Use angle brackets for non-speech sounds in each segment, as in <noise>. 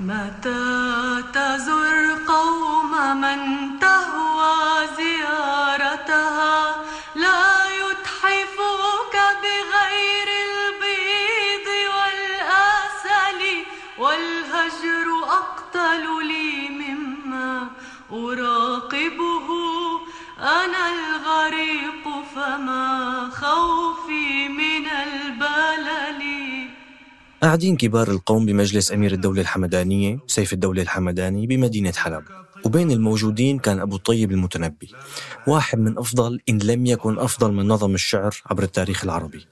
متى تزر قوم من تهوى زيارتها؟ لا يتحفوك بغير البيض والأسل والهجر أقتل لي مما أراقبه. أنا الغريق فما قاعدين كبار القوم بمجلس أمير الدولة الحمدانية سيف الدولة الحمداني بمدينة حلب. وبين الموجودين كان أبو الطيب المتنبي واحد من أفضل إن لم يكن أفضل من نظم الشعر عبر التاريخ العربي.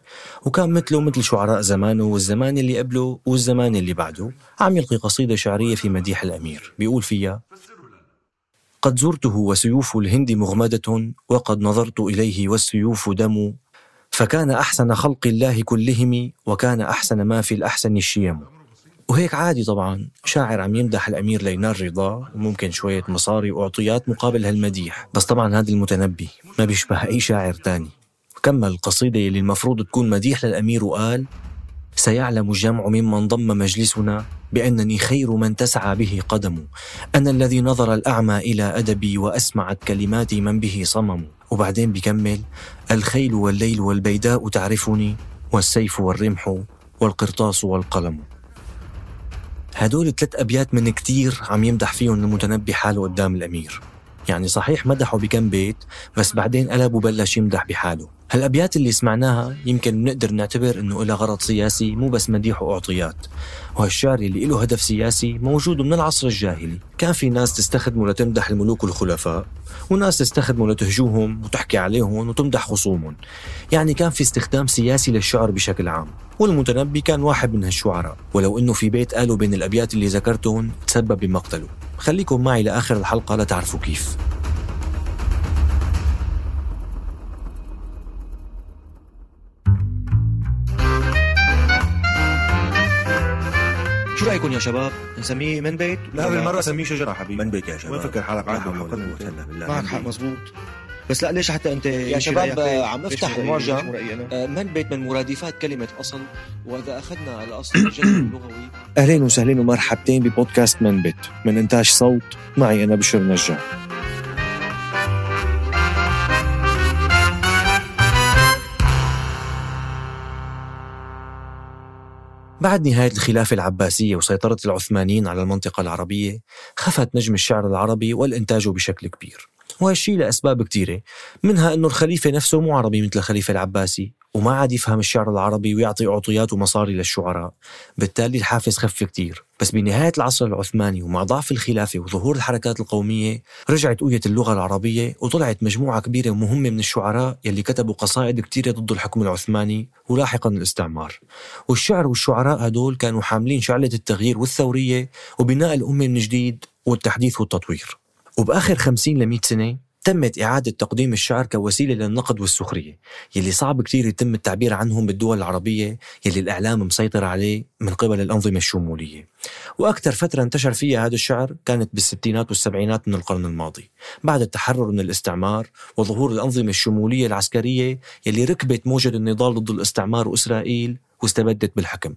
وكان مثله مثل شعراء زمانه والزمان اللي قبله والزمان اللي بعده. عم يلقي قصيدة شعرية في مديح الأمير بيقول فيها قد زرته وسيوف الهند مغمدة وقد نظرت إليه والسيوف دم فكان أحسن خلق الله كلهم وكان أحسن ما في الأحسن الشيم. وهيك عادي طبعا. شاعر عم يمدح الأمير لينال رضا وممكن شوية مصاري وأعطيات مقابل هالمديح. بس طبعا هذا المتنبي ما بيشبه أي شاعر تاني. كمل القصيدة اللي المفروض تكون مديح للأمير وقال سيعلم الجمع ممن ضم مجلسنا بأنني خير من تسعى به قدم أنا الذي نظر الأعمى إلى أدبي وأسمعت كلماتي من به صمم وبعدين بيكمل. الخيل والليل والبيداء تعرفني والسيف والرمح والقرطاس والقلم. هدول ثلاث أبيات من كتير عم يمدح فيهم المتنبي حاله قدام الأمير. يعني صحيح مدحه بكم بيت بس بعدين قلب وبلش يمدح بحاله. هالأبيات اللي سمعناها يمكن نقدر نعتبر أنه لها غرض سياسي مو بس مديح وأعطيات. وهالشعر اللي له هدف سياسي موجود من العصر الجاهلي. كان في ناس تستخدمه لتمدح الملوك الخلفاء وناس تستخدمه لتهجوهم وتحكي عليهم وتمدح خصومهم. يعني كان في استخدام سياسي للشعر بشكل عام. والمتنبي كان واحد من هالشعراء. ولو إنه في بيت قالوا بين الأبيات اللي ذكرتهم تسبب بمقتله. خليكم معي لآخر الحلقة لتعرفوا كيف شو رأيكم يا شباب؟ نسميه من بيت؟ لا بالمرة سميه شجرة حبيبي من بيت يا شباب وين فكر حالك حق والله. مزبوط هلا بالله معك حق. مزبوط بس لا ليش حتى أنت يا شباب عم أفتح المعجم آه، من بيت من مرادفات كلمة أصل؟ وإذا أخذنا الأصل الجذر <coughs> اللغوي. أهلين وسهلين ومرحبتين ببودكاست من بيت. من إنتاج صوت معي أنا بشر نجار. بعد نهاية الخلافة العباسية وسيطرة العثمانيين على المنطقة العربية خفت نجم الشعر العربي والإنتاج بشكل كبير. وهالشي لأسباب كتيرة. منها أنه الخليفة نفسه مو عربي مثل الخليفة العباسي وما عاد يفهم الشعر العربي ويعطي عطيات ومصاري للشعراء. بالتالي الحافز خف كتير. بس بنهاية العصر العثماني ومع ضعف الخلافة وظهور الحركات القومية رجعت قوية اللغة العربية وطلعت مجموعة كبيرة ومهمة من الشعراء يلي كتبوا قصائد كتيرة ضد الحكم العثماني ولاحقا الاستعمار والشعر والشعراء هدول كانوا حاملين شعلة التغيير والثورية وبناء الأمة من جديد والتحديث والتطوير. وبآخر 50 ل 100 سنة تمت إعادة تقديم الشعر كوسيلة للنقد والسخرية يلي صعب كتير يتم التعبير عنهم بالدول العربية يلي الإعلام مسيطر عليه من قبل الأنظمة الشمولية. وأكثر فترة انتشر فيها هذا الشعر كانت بالستينات والسبعينات من القرن الماضي بعد التحرر من الاستعمار وظهور الأنظمة الشمولية العسكرية يلي ركبت موجة النضال ضد الاستعمار وإسرائيل واستبدت بالحكم.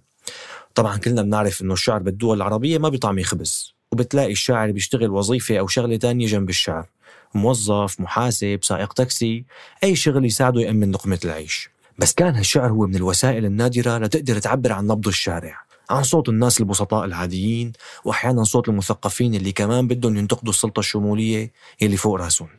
طبعا كلنا بنعرف إنه الشعر بالدول العربية ما بيطعمي خبز وبتلاقي الشاعر بيشتغل وظيفة أو شغلة تانية جنب الشعر. موظف، محاسب، سائق تاكسي أي شغل يساعده يأمن لقمة العيش. بس كان هالشعر هو من الوسائل النادرة لتقدر تعبر عن نبض الشارع عن صوت الناس البسطاء العاديين وأحيانا صوت المثقفين اللي كمان بدهم ينتقدوا السلطة الشمولية اللي فوق راسهم.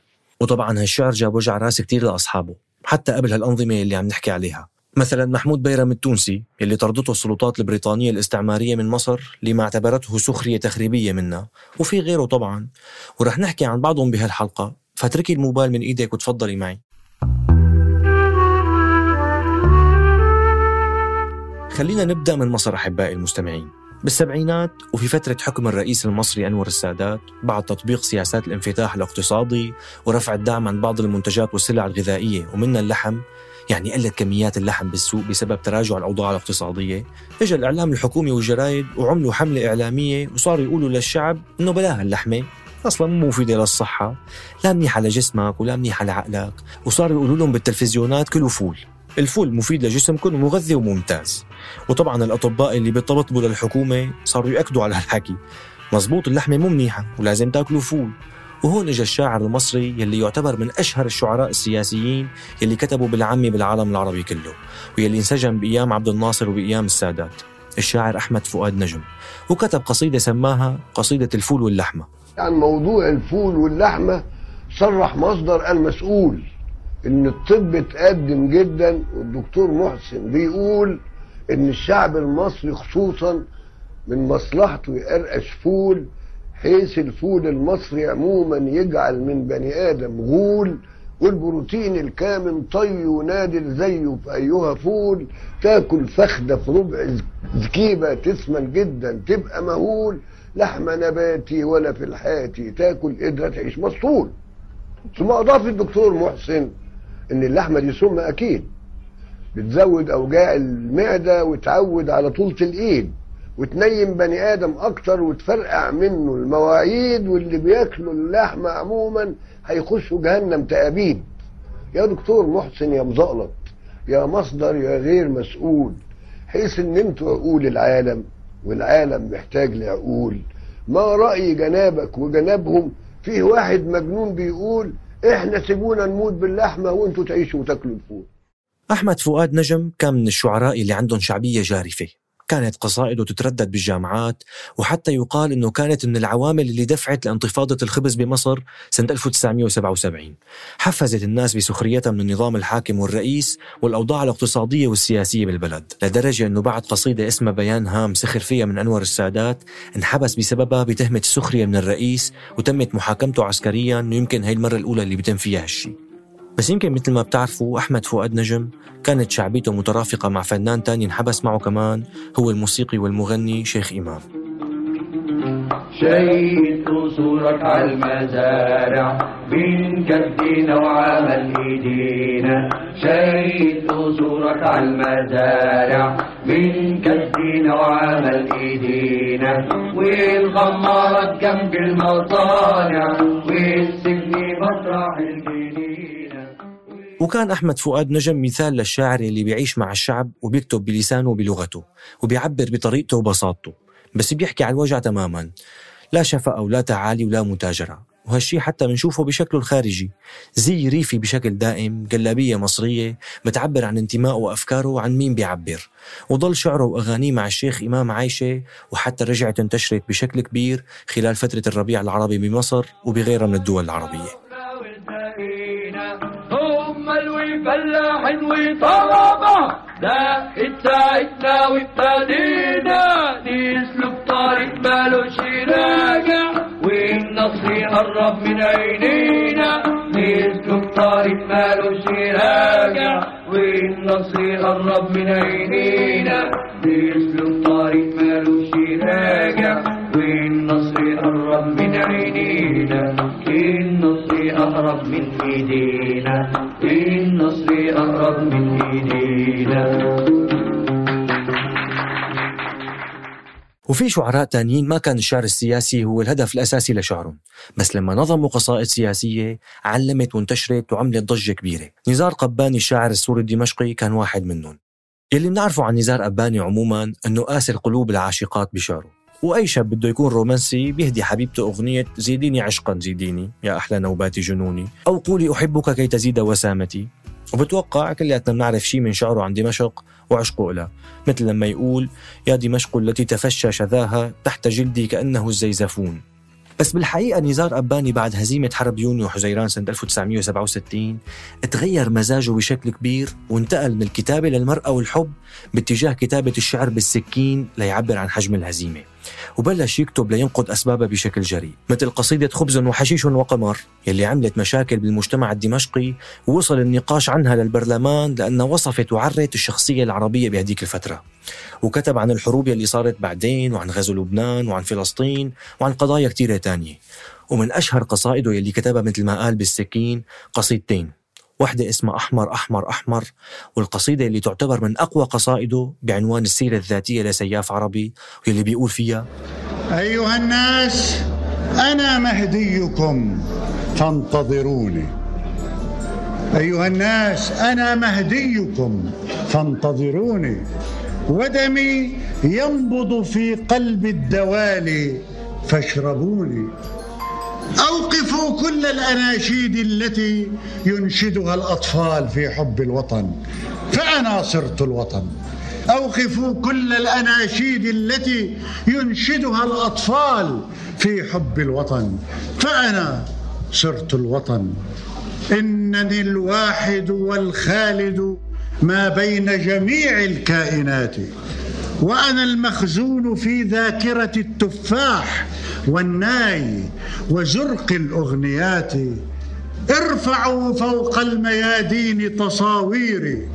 وطبعا هالشعر جاب وجع راس كتير لأصحابه حتى قبل هالأنظمة اللي عم نحكي عليها. مثلا محمود بيرم التونسي اللي طردته السلطات البريطانية الاستعمارية من مصر لما اعتبرته سخرية تخريبية منا وفي غيره طبعا. ورح نحكي عن بعضهم بهالحلقة. فاتركي الموبايل من إيدك وتفضلي معي. خلينا نبدأ من مصر أحبائي المستمعين. بالسبعينات وفي فترة حكم الرئيس المصري أنور السادات بعد تطبيق سياسات الانفتاح الاقتصادي ورفع الدعم عن بعض المنتجات والسلع الغذائية ومنها اللحم يعني قلت كميات اللحم بالسوق بسبب تراجع الأوضاع الاقتصادية. اجى الإعلام الحكومي والجرايد وعملوا حملة إعلامية وصاروا يقولوا للشعب إنه بلاها اللحمة أصلا مو مفيدة للصحة لا منيحه لجسمك ولا منيحه لعقلك وصاروا يقولوا لهم بالتلفزيونات كلوا فول. الفول مفيد لجسمكم ومغذي وممتاز. وطبعا الأطباء اللي بيطبطبوا للحكومة صاروا يأكدوا على هالحكي. مزبوط اللحمة مو منيحة ولازم تأكلوا فول. وهون اجى الشاعر المصري يلي يعتبر من أشهر الشعراء السياسيين يلي كتبوا بالعامي بالعالم العربي كله ويلي انسجن بأيام عبد الناصر وبأيام السادات الشاعر أحمد فؤاد نجم. وكتب قصيدة سماها قصيدة الفول واللحمة. عن موضوع الفول واللحمة صرح مصدر المسؤول إن الطب اتقدم جدا والدكتور محسن بيقول إن الشعب المصري خصوصا من مصلحته يقرقش فول حيث الفول المصري عموما يجعل من بني آدم غول والبروتين الكامن طي ونادر زيه في ايها فول تاكل فخدة في ربع زكيبة تسمن جدا تبقى مهول لحمه نباتي ولا في الحاتي تاكل قدره تعيش مسطول. ثم أضاف الدكتور محسن إن اللحمة دي سم أكيد. بتزود أوجاع المعدة وتعود على طولة الإيد. وتنيم بني آدم أكتر وتفرقع منه المواعيد واللي بياكلوا اللحمة عموما هيخشوا جهنم تأبيد يا دكتور محسن يا مزقلط يا مصدر يا غير مسؤول حيث إن أنتوا عقول العالم والعالم محتاج لعقول. ما رأي جنابك وجنابهم؟ فيه واحد مجنون بيقول إحنا سيبونا نموت باللحمة وأنتوا تعيشوا وتاكلوا الفول. أحمد فؤاد نجم كان من الشعراء اللي عندهم شعبية جارفة. كانت قصائده تتردد بالجامعات وحتى يقال إنه كانت من العوامل اللي دفعت لانتفاضة الخبز بمصر سنة 1977 حفزت الناس بسخريتها من النظام الحاكم والرئيس والأوضاع الاقتصادية والسياسية بالبلد لدرجة إنه بعد قصيدة اسمها بيان هام سخر فيها من أنور السادات انحبس بسببها بتهمة السخريه من الرئيس وتمت محاكمته عسكريا ويمكن هي المرة الأولى اللي بيتم فيها هالشيء بس يمكن مثل ما بتعرفوا أحمد فؤاد نجم كانت شعبيته مترافقة مع فنان تاني انحبس معه كمان هو الموسيقي والمغني شيخ إمام. شيد قصورك على المزارع من كدنا وعمل ايدينا شيد قصورك على المزارع من كدينا وعمل ايدينا والغمارات جنب المصانع؟ والسجن مطرح وكان أحمد فؤاد نجم مثال للشاعر اللي بيعيش مع الشعب وبيكتب بلسانه وبلغته وبيعبر بطريقته وبساطته بس بيحكي عن الوجع تماما. لا شفقة ولا تعالي ولا متاجرة وهالشي حتى بنشوفه بشكله الخارجي. زي ريفي بشكل دائم جلابية مصرية بتعبر عن انتمائه وأفكاره وعن مين بيعبر. وضل شعره وأغانيه مع الشيخ إمام عايشة وحتى رجعت انتشرت بشكل كبير خلال فترة الربيع العربي بمصر وبغيرها من الدول العربية. الفلاحين وطلبة لا اتساعدنا وابتدينا نسلك طريق مالوش راجع والنصر يقرب من عينينا. نسلك طريق مالوش راجع والنصر يقرب من عينينا. نسلك طريق مالوش راجع والنصر يقرب من عينينا. النصر أقرب من إيدينا النصر أقرب من إيدينا وفي شعراء تانيين ما كان الشعر السياسي هو الهدف الأساسي لشعرهم بس لما نظموا قصائد سياسية علمت وانتشرت وعملت ضجة كبيرة. نزار قباني الشاعر السوري الدمشقي كان واحد منهم. يلي بنعرفه عن نزار قباني عموما أنه قاسي القلوب العاشقات بشعره. وأي شاب بده يكون رومانسي بيهدي حبيبته أغنية زيديني عشقا زيديني يا أحلى نوبات جنوني. أو قولي أحبك كي تزيد وسامتي. وبتوقع كلياتنا بنعرف شيء من شعره عن دمشق وعشقه لها مثل لما يقول يا دمشق التي تفشى شذاها تحت جلدي كأنه الزيزفون. بس بالحقيقة نزار أباني بعد هزيمة حرب يونيو حزيران سنة 1967 تغير مزاجه بشكل كبير وانتقل من الكتابة للمرأة والحب باتجاه كتابة الشعر بالسكين ليعبر عن حجم الهزيمة. وبلش يكتب لينقد أسبابها بشكل جريء مثل قصيدة خبز وحشيش وقمر يلي عملت مشاكل بالمجتمع الدمشقي ووصل النقاش عنها للبرلمان لأنها وصفت وعرت الشخصية العربية بهديك الفترة. وكتب عن الحروب يلي صارت بعدين وعن غزو لبنان وعن فلسطين وعن قضايا كتيرة تانية. ومن أشهر قصائده يلي كتبها مثل ما قال بالسكين قصيدتين واحدة اسمها أحمر أحمر أحمر والقصيدة اللي تعتبر من أقوى قصائده بعنوان السيرة الذاتية لسياف عربي واللي بيقول فيها أيها الناس أنا مهديكم فانتظروني. أيها الناس أنا مهديكم فانتظروني. ودمي ينبض في قلب الدوالي فاشربوني. أوقفوا كل الأناشيد التي ينشدها الأطفال في حب الوطن فأنا صرت الوطن. أوقفوا كل الأناشيد التي ينشدها الأطفال في حب الوطن فأنا صرت الوطن. إنني الواحد والخالد ما بين جميع الكائنات. وأنا المخزون في ذاكرة التفاح والناي وزرق الأغنيات. ارفعوا فوق الميادين تصاويري.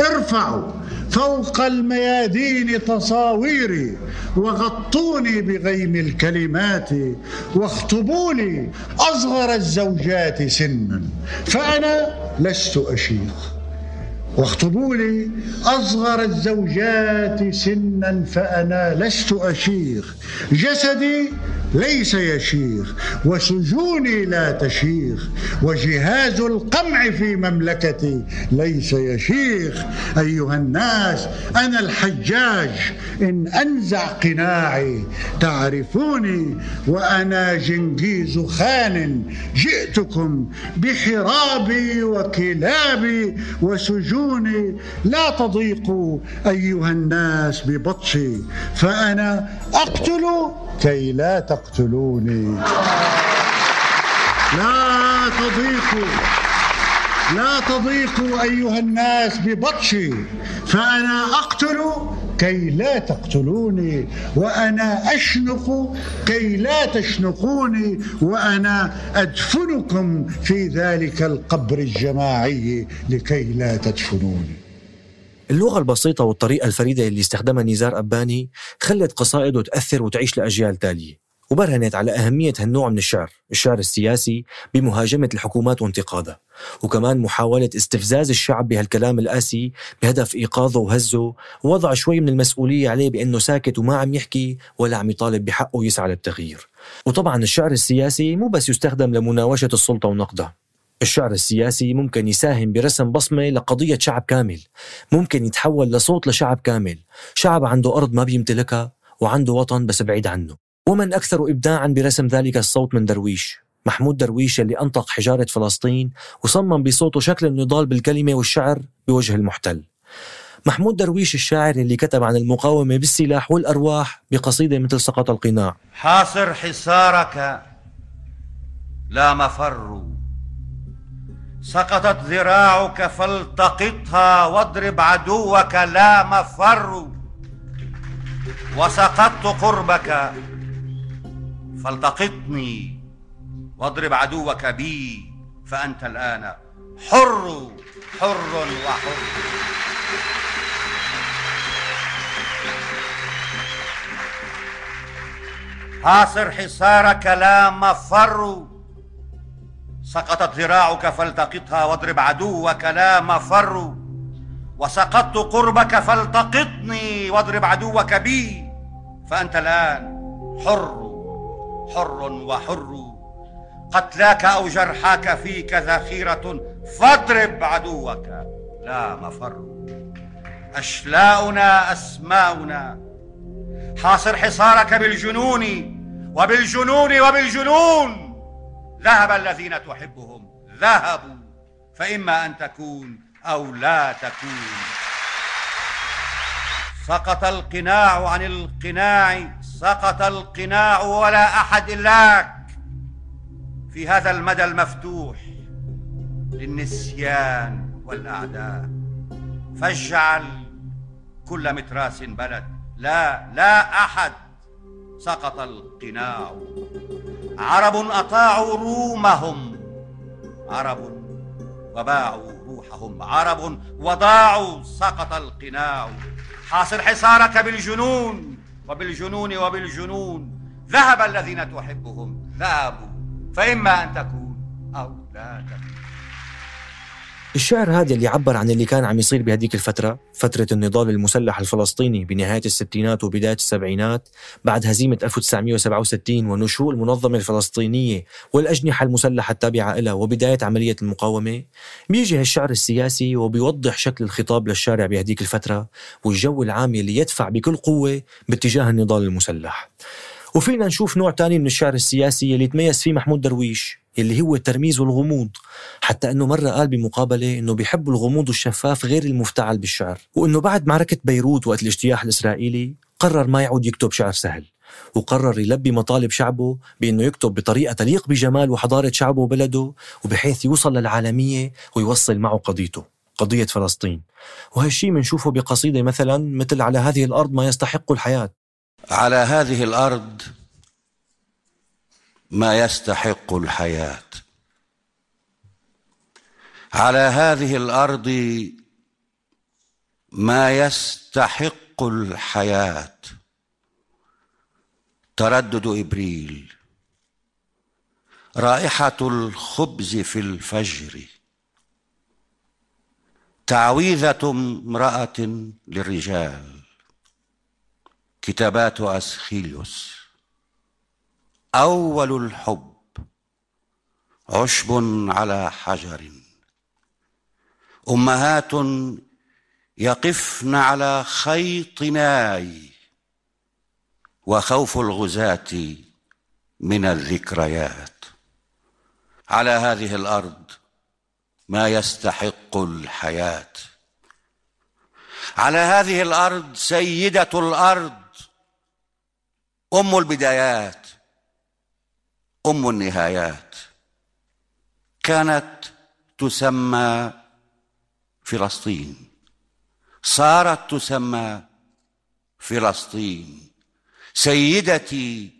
ارفعوا فوق الميادين تصاويري. وغطوني بغيم الكلمات. واخطبوا لي أصغر الزوجات سنا. فأنا لست أشيخ. واخطبوا لي أصغر الزوجات سنا فأنا لست أشيخ جسدي ليس يشيخ وسجوني لا تشيخ وجهاز القمع في مملكتي ليس يشيخ. أيها الناس أنا الحجاج إن أنزع قناعي تعرفوني وأنا جنجيز خان جئتكم بحرابي وكلابي وسجوني لا تضيقوا أيها الناس ببطشي فأنا أقتل كي لا تقتلوني. لا تضيقوا لا تضيقوا أيها الناس ببطشي فأنا أقتل كي لا تقتلوني وأنا أشنق كي لا تشنقوني وأنا أدفنكم في ذلك القبر الجماعي لكي لا تدفنوني. اللغة البسيطة والطريقة الفريدة اللي استخدمها نزار أباني خلت قصائده تأثر وتعيش لأجيال تالية. وبرهنت على أهمية هالنوع من الشعر الشعر السياسي بمهاجمة الحكومات وانتقادها وكمان محاولة استفزاز الشعب بهالكلام القاسي بهدف إيقاظه وهزه ووضع شوي من المسؤولية عليه بأنه ساكت وما عم يحكي ولا عم يطالب بحقه يسعى للتغيير. وطبعا الشعر السياسي مو بس يستخدم لمناوشة السلطة ونقدها الشعر السياسي ممكن يساهم برسم بصمة لقضية شعب كامل ممكن يتحول لصوت لشعب كامل. شعب عنده أرض ما بيمتلكها وعنده وطن بس بعيد عنه. ومن أكثر إبداعا برسم ذلك الصوت من درويش. محمود درويش اللي أنطق حجارة فلسطين وصمم بصوته شكل النضال بالكلمة والشعر بوجه المحتل. محمود درويش الشاعر اللي كتب عن المقاومة بالسلاح والأرواح بقصيدة مثل سقط القناع. حاصر حصارك لا مفر. سقطت ذراعك فالتقطها واضرب عدوك لا مفر. وسقطت قربك فالتقطني واضرب عدوك بي فأنت الآن حر حر وحر. حاصر حصارك لا مفر. سقطت ذراعك فالتقطها واضرب عدوك لا مفر. وسقطت قربك فالتقطني واضرب عدوك بي فأنت الآن حر. حر وحر. قتلاك أو جرحاك فيك ذخيرة فاضرب عدوك. لا مفر. أشلاؤنا أسماؤنا. حاصر حصارك بالجنون وبالجنون وبالجنون. ذهب الذين تحبهم. ذهبوا فإما أن تكون أو لا تكون. سقط القناع عن القناع. سقط القناع ولا أحد إلاك في هذا المدى المفتوح للنسيان والأعداء. فاجعل كل متراس بلد. لا لا أحد سقط القناع. عرب أطاعوا رومهم. عرب وباعوا روحهم. عرب وضاعوا سقط القناع. حاصر حصارك بالجنون. وبالجنون وبالجنون. ذهب الذين تحبهم. ذهبوا. فإما أن تكون أو لا تكون. الشعر هذا اللي عبر عن اللي كان عم يصير بهديك الفترة فترة النضال المسلح الفلسطيني بنهاية الستينات وبداية السبعينات بعد هزيمة 1967 ونشوء المنظمة الفلسطينية والأجنحة المسلحة التابعة لها وبداية عملية المقاومة. بيجي هالشعر السياسي وبيوضح شكل الخطاب للشارع بهديك الفترة والجو العام اللي يدفع بكل قوة باتجاه النضال المسلح. وفينا نشوف نوع تاني من الشعر السياسي اللي تميز فيه محمود درويش. اللي هو الترميز والغموض حتى أنه مرة قال بمقابلة أنه بيحب الغموض الشفاف غير المفتعل بالشعر. وأنه بعد معركة بيروت وقت الاجتياح الإسرائيلي قرر ما يعود يكتب شعر سهل. وقرر يلبي مطالب شعبه بأنه يكتب بطريقة تليق بجمال وحضارة شعبه وبلده وبحيث يوصل للعالمية ويوصل معه قضيته قضية فلسطين. وهالشي منشوفه بقصيدة مثلا مثل على هذه الأرض ما يستحق الحياة على هذه الأرض ما يستحق الحياة. على هذه الأرض ما يستحق الحياة. تردد إبريل. رائحة الخبز في الفجر. تعويذة امرأة للرجال. كتابات أسخيليوس. أول الحب عشب على حجر. أمهات يقفن على خيط ناي وخوف الغزاة من الذكريات. على هذه الأرض ما يستحق الحياة. على هذه الأرض سيدة الأرض أم البدايات. أم النهايات. كانت تسمى فلسطين. صارت تسمى فلسطين. سيدتي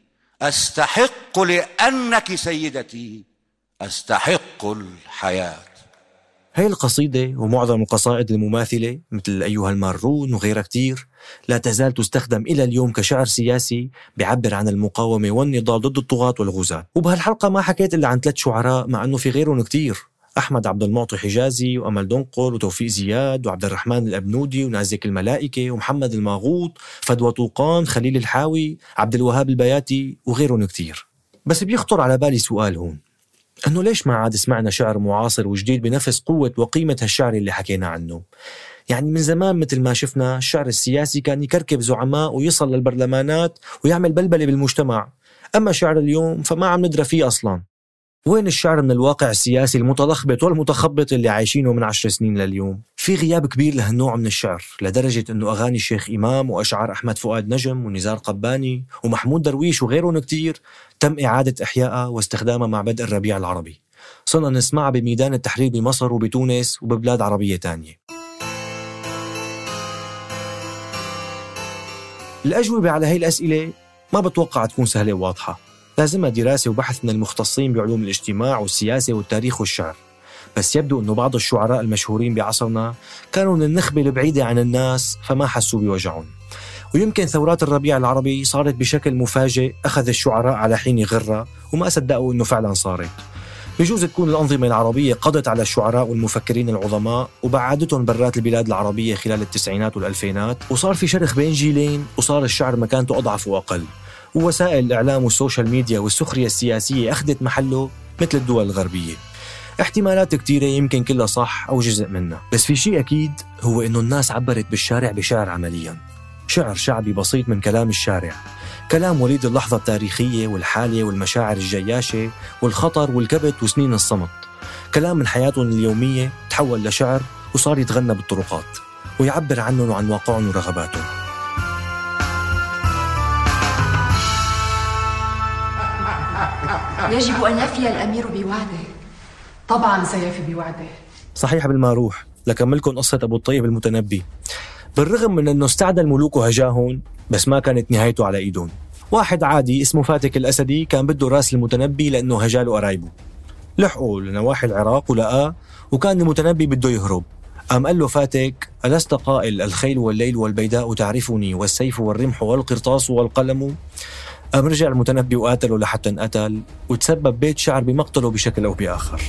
أستحق لأنك سيدتي أستحق الحياة. هاي القصيدة ومعظم القصائد المماثلة مثل أيها المارون وغيرها كتير لا تزال تستخدم إلى اليوم كشعر سياسي بيعبر عن المقاومة والنضال ضد الطغاة والغزاة. وبهالحلقة ما حكيت إلا عن ثلاث شعراء مع أنه في غيرهم كتير. أحمد عبد المعطي حجازي وأمل دنقل وتوفيق زياد وعبد الرحمن الأبنودي ونازك الملائكة ومحمد الماغوط فدوى طوقان خليل الحاوي عبد الوهاب البياتي وغيرهم كتير. بس بيخطر على بالي سؤال هون. أنه ليش ما عاد سمعنا شعر معاصر وجديد بنفس قوة وقيمة هالشعر اللي حكينا عنه؟ يعني من زمان مثل ما شفنا الشعر السياسي كان يكركب زعماء ويصل للبرلمانات ويعمل بلبلة بالمجتمع. أما شعر اليوم فما عم ندرى فيه أصلا. وين الشعر من الواقع السياسي المتلخبط والمتخبط اللي عايشينه من عشر سنين لليوم؟ في غياب كبير لهالنوع من الشعر لدرجة أنه أغاني الشيخ إمام وأشعار أحمد فؤاد نجم ونزار قباني ومحمود درويش وغيرهم كتير تم إعادة إحيائها واستخدامها مع بدء الربيع العربي. صرنا نسمعها بميدان التحرير بمصر وبتونس وببلاد عربية تانية. الأجوبة على هاي الأسئلة ما بتوقع تكون سهلة وواضحة. لازمها دراسة وبحث من المختصين بعلوم الاجتماع والسياسة والتاريخ والشعر. بس يبدو أنه بعض الشعراء المشهورين بعصرنا كانوا من النخبة البعيدة عن الناس فما حسوا بوجعهم. ويمكن ثورات الربيع العربي صارت بشكل مفاجئ أخذ الشعراء على حين غرة وما صدقوا أنه فعلا صارت. بجوز تكون الأنظمة العربية قضت على الشعراء والمفكرين العظماء وبعدتهم برات البلاد العربية خلال التسعينات والألفينات وصار في شرخ بين جيلين وصار الشعر مكانته أضعف وأقل. ووسائل الإعلام والسوشيال ميديا والسخرية السياسية أخذت محله مثل الدول الغربية. احتمالات كتيرة يمكن كلها صح أو جزء منها. بس في شيء أكيد هو إنه الناس عبرت بالشارع بشعر عمليا. شعر شعبي بسيط من كلام الشارع. كلام وليد اللحظة التاريخية والحالية والمشاعر الجياشة والخطر والكبت وسنين الصمت. كلام من حياتهم اليومية تحول لشعر وصار يتغنى بالطرقات ويعبر عنهم وعن واقعهم ورغباتهم. يجب أن يفي الأمير بوعده. طبعا سيفي بوعده. صحيح قبل ما أروح لكملكم قصة أبو الطيب المتنبي. بالرغم من أنه استعدل ملوك وهجاهن بس ما كانت نهايته على إيدهم واحد عادي اسمه فاتك الأسدي كان بده رأس المتنبي لأنه هجاله قرايبه. لحقوا لنواحي العراق ولقاه وكان المتنبي بده يهرب. قام قال له فاتك ألست قائل الخيل والليل والبيداء تعرفني والسيف والرمح والقرطاس والقلم؟ قام رجع المتنبي وقاتله لحتى انقتل وتسبب بيت شعر بمقتله بشكل أو بآخر؟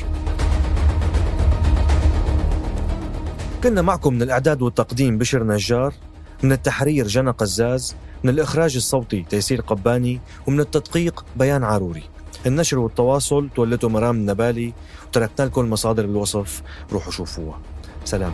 كنا معكم من الإعداد والتقديم بشر نجار من التحرير جنى قزاز من الإخراج الصوتي تيسير قباني ومن التدقيق بيان عاروري النشر والتواصل تولته مرام النبالي وتركنا لكم مصادر بالوصف روحوا شوفوها. سلام.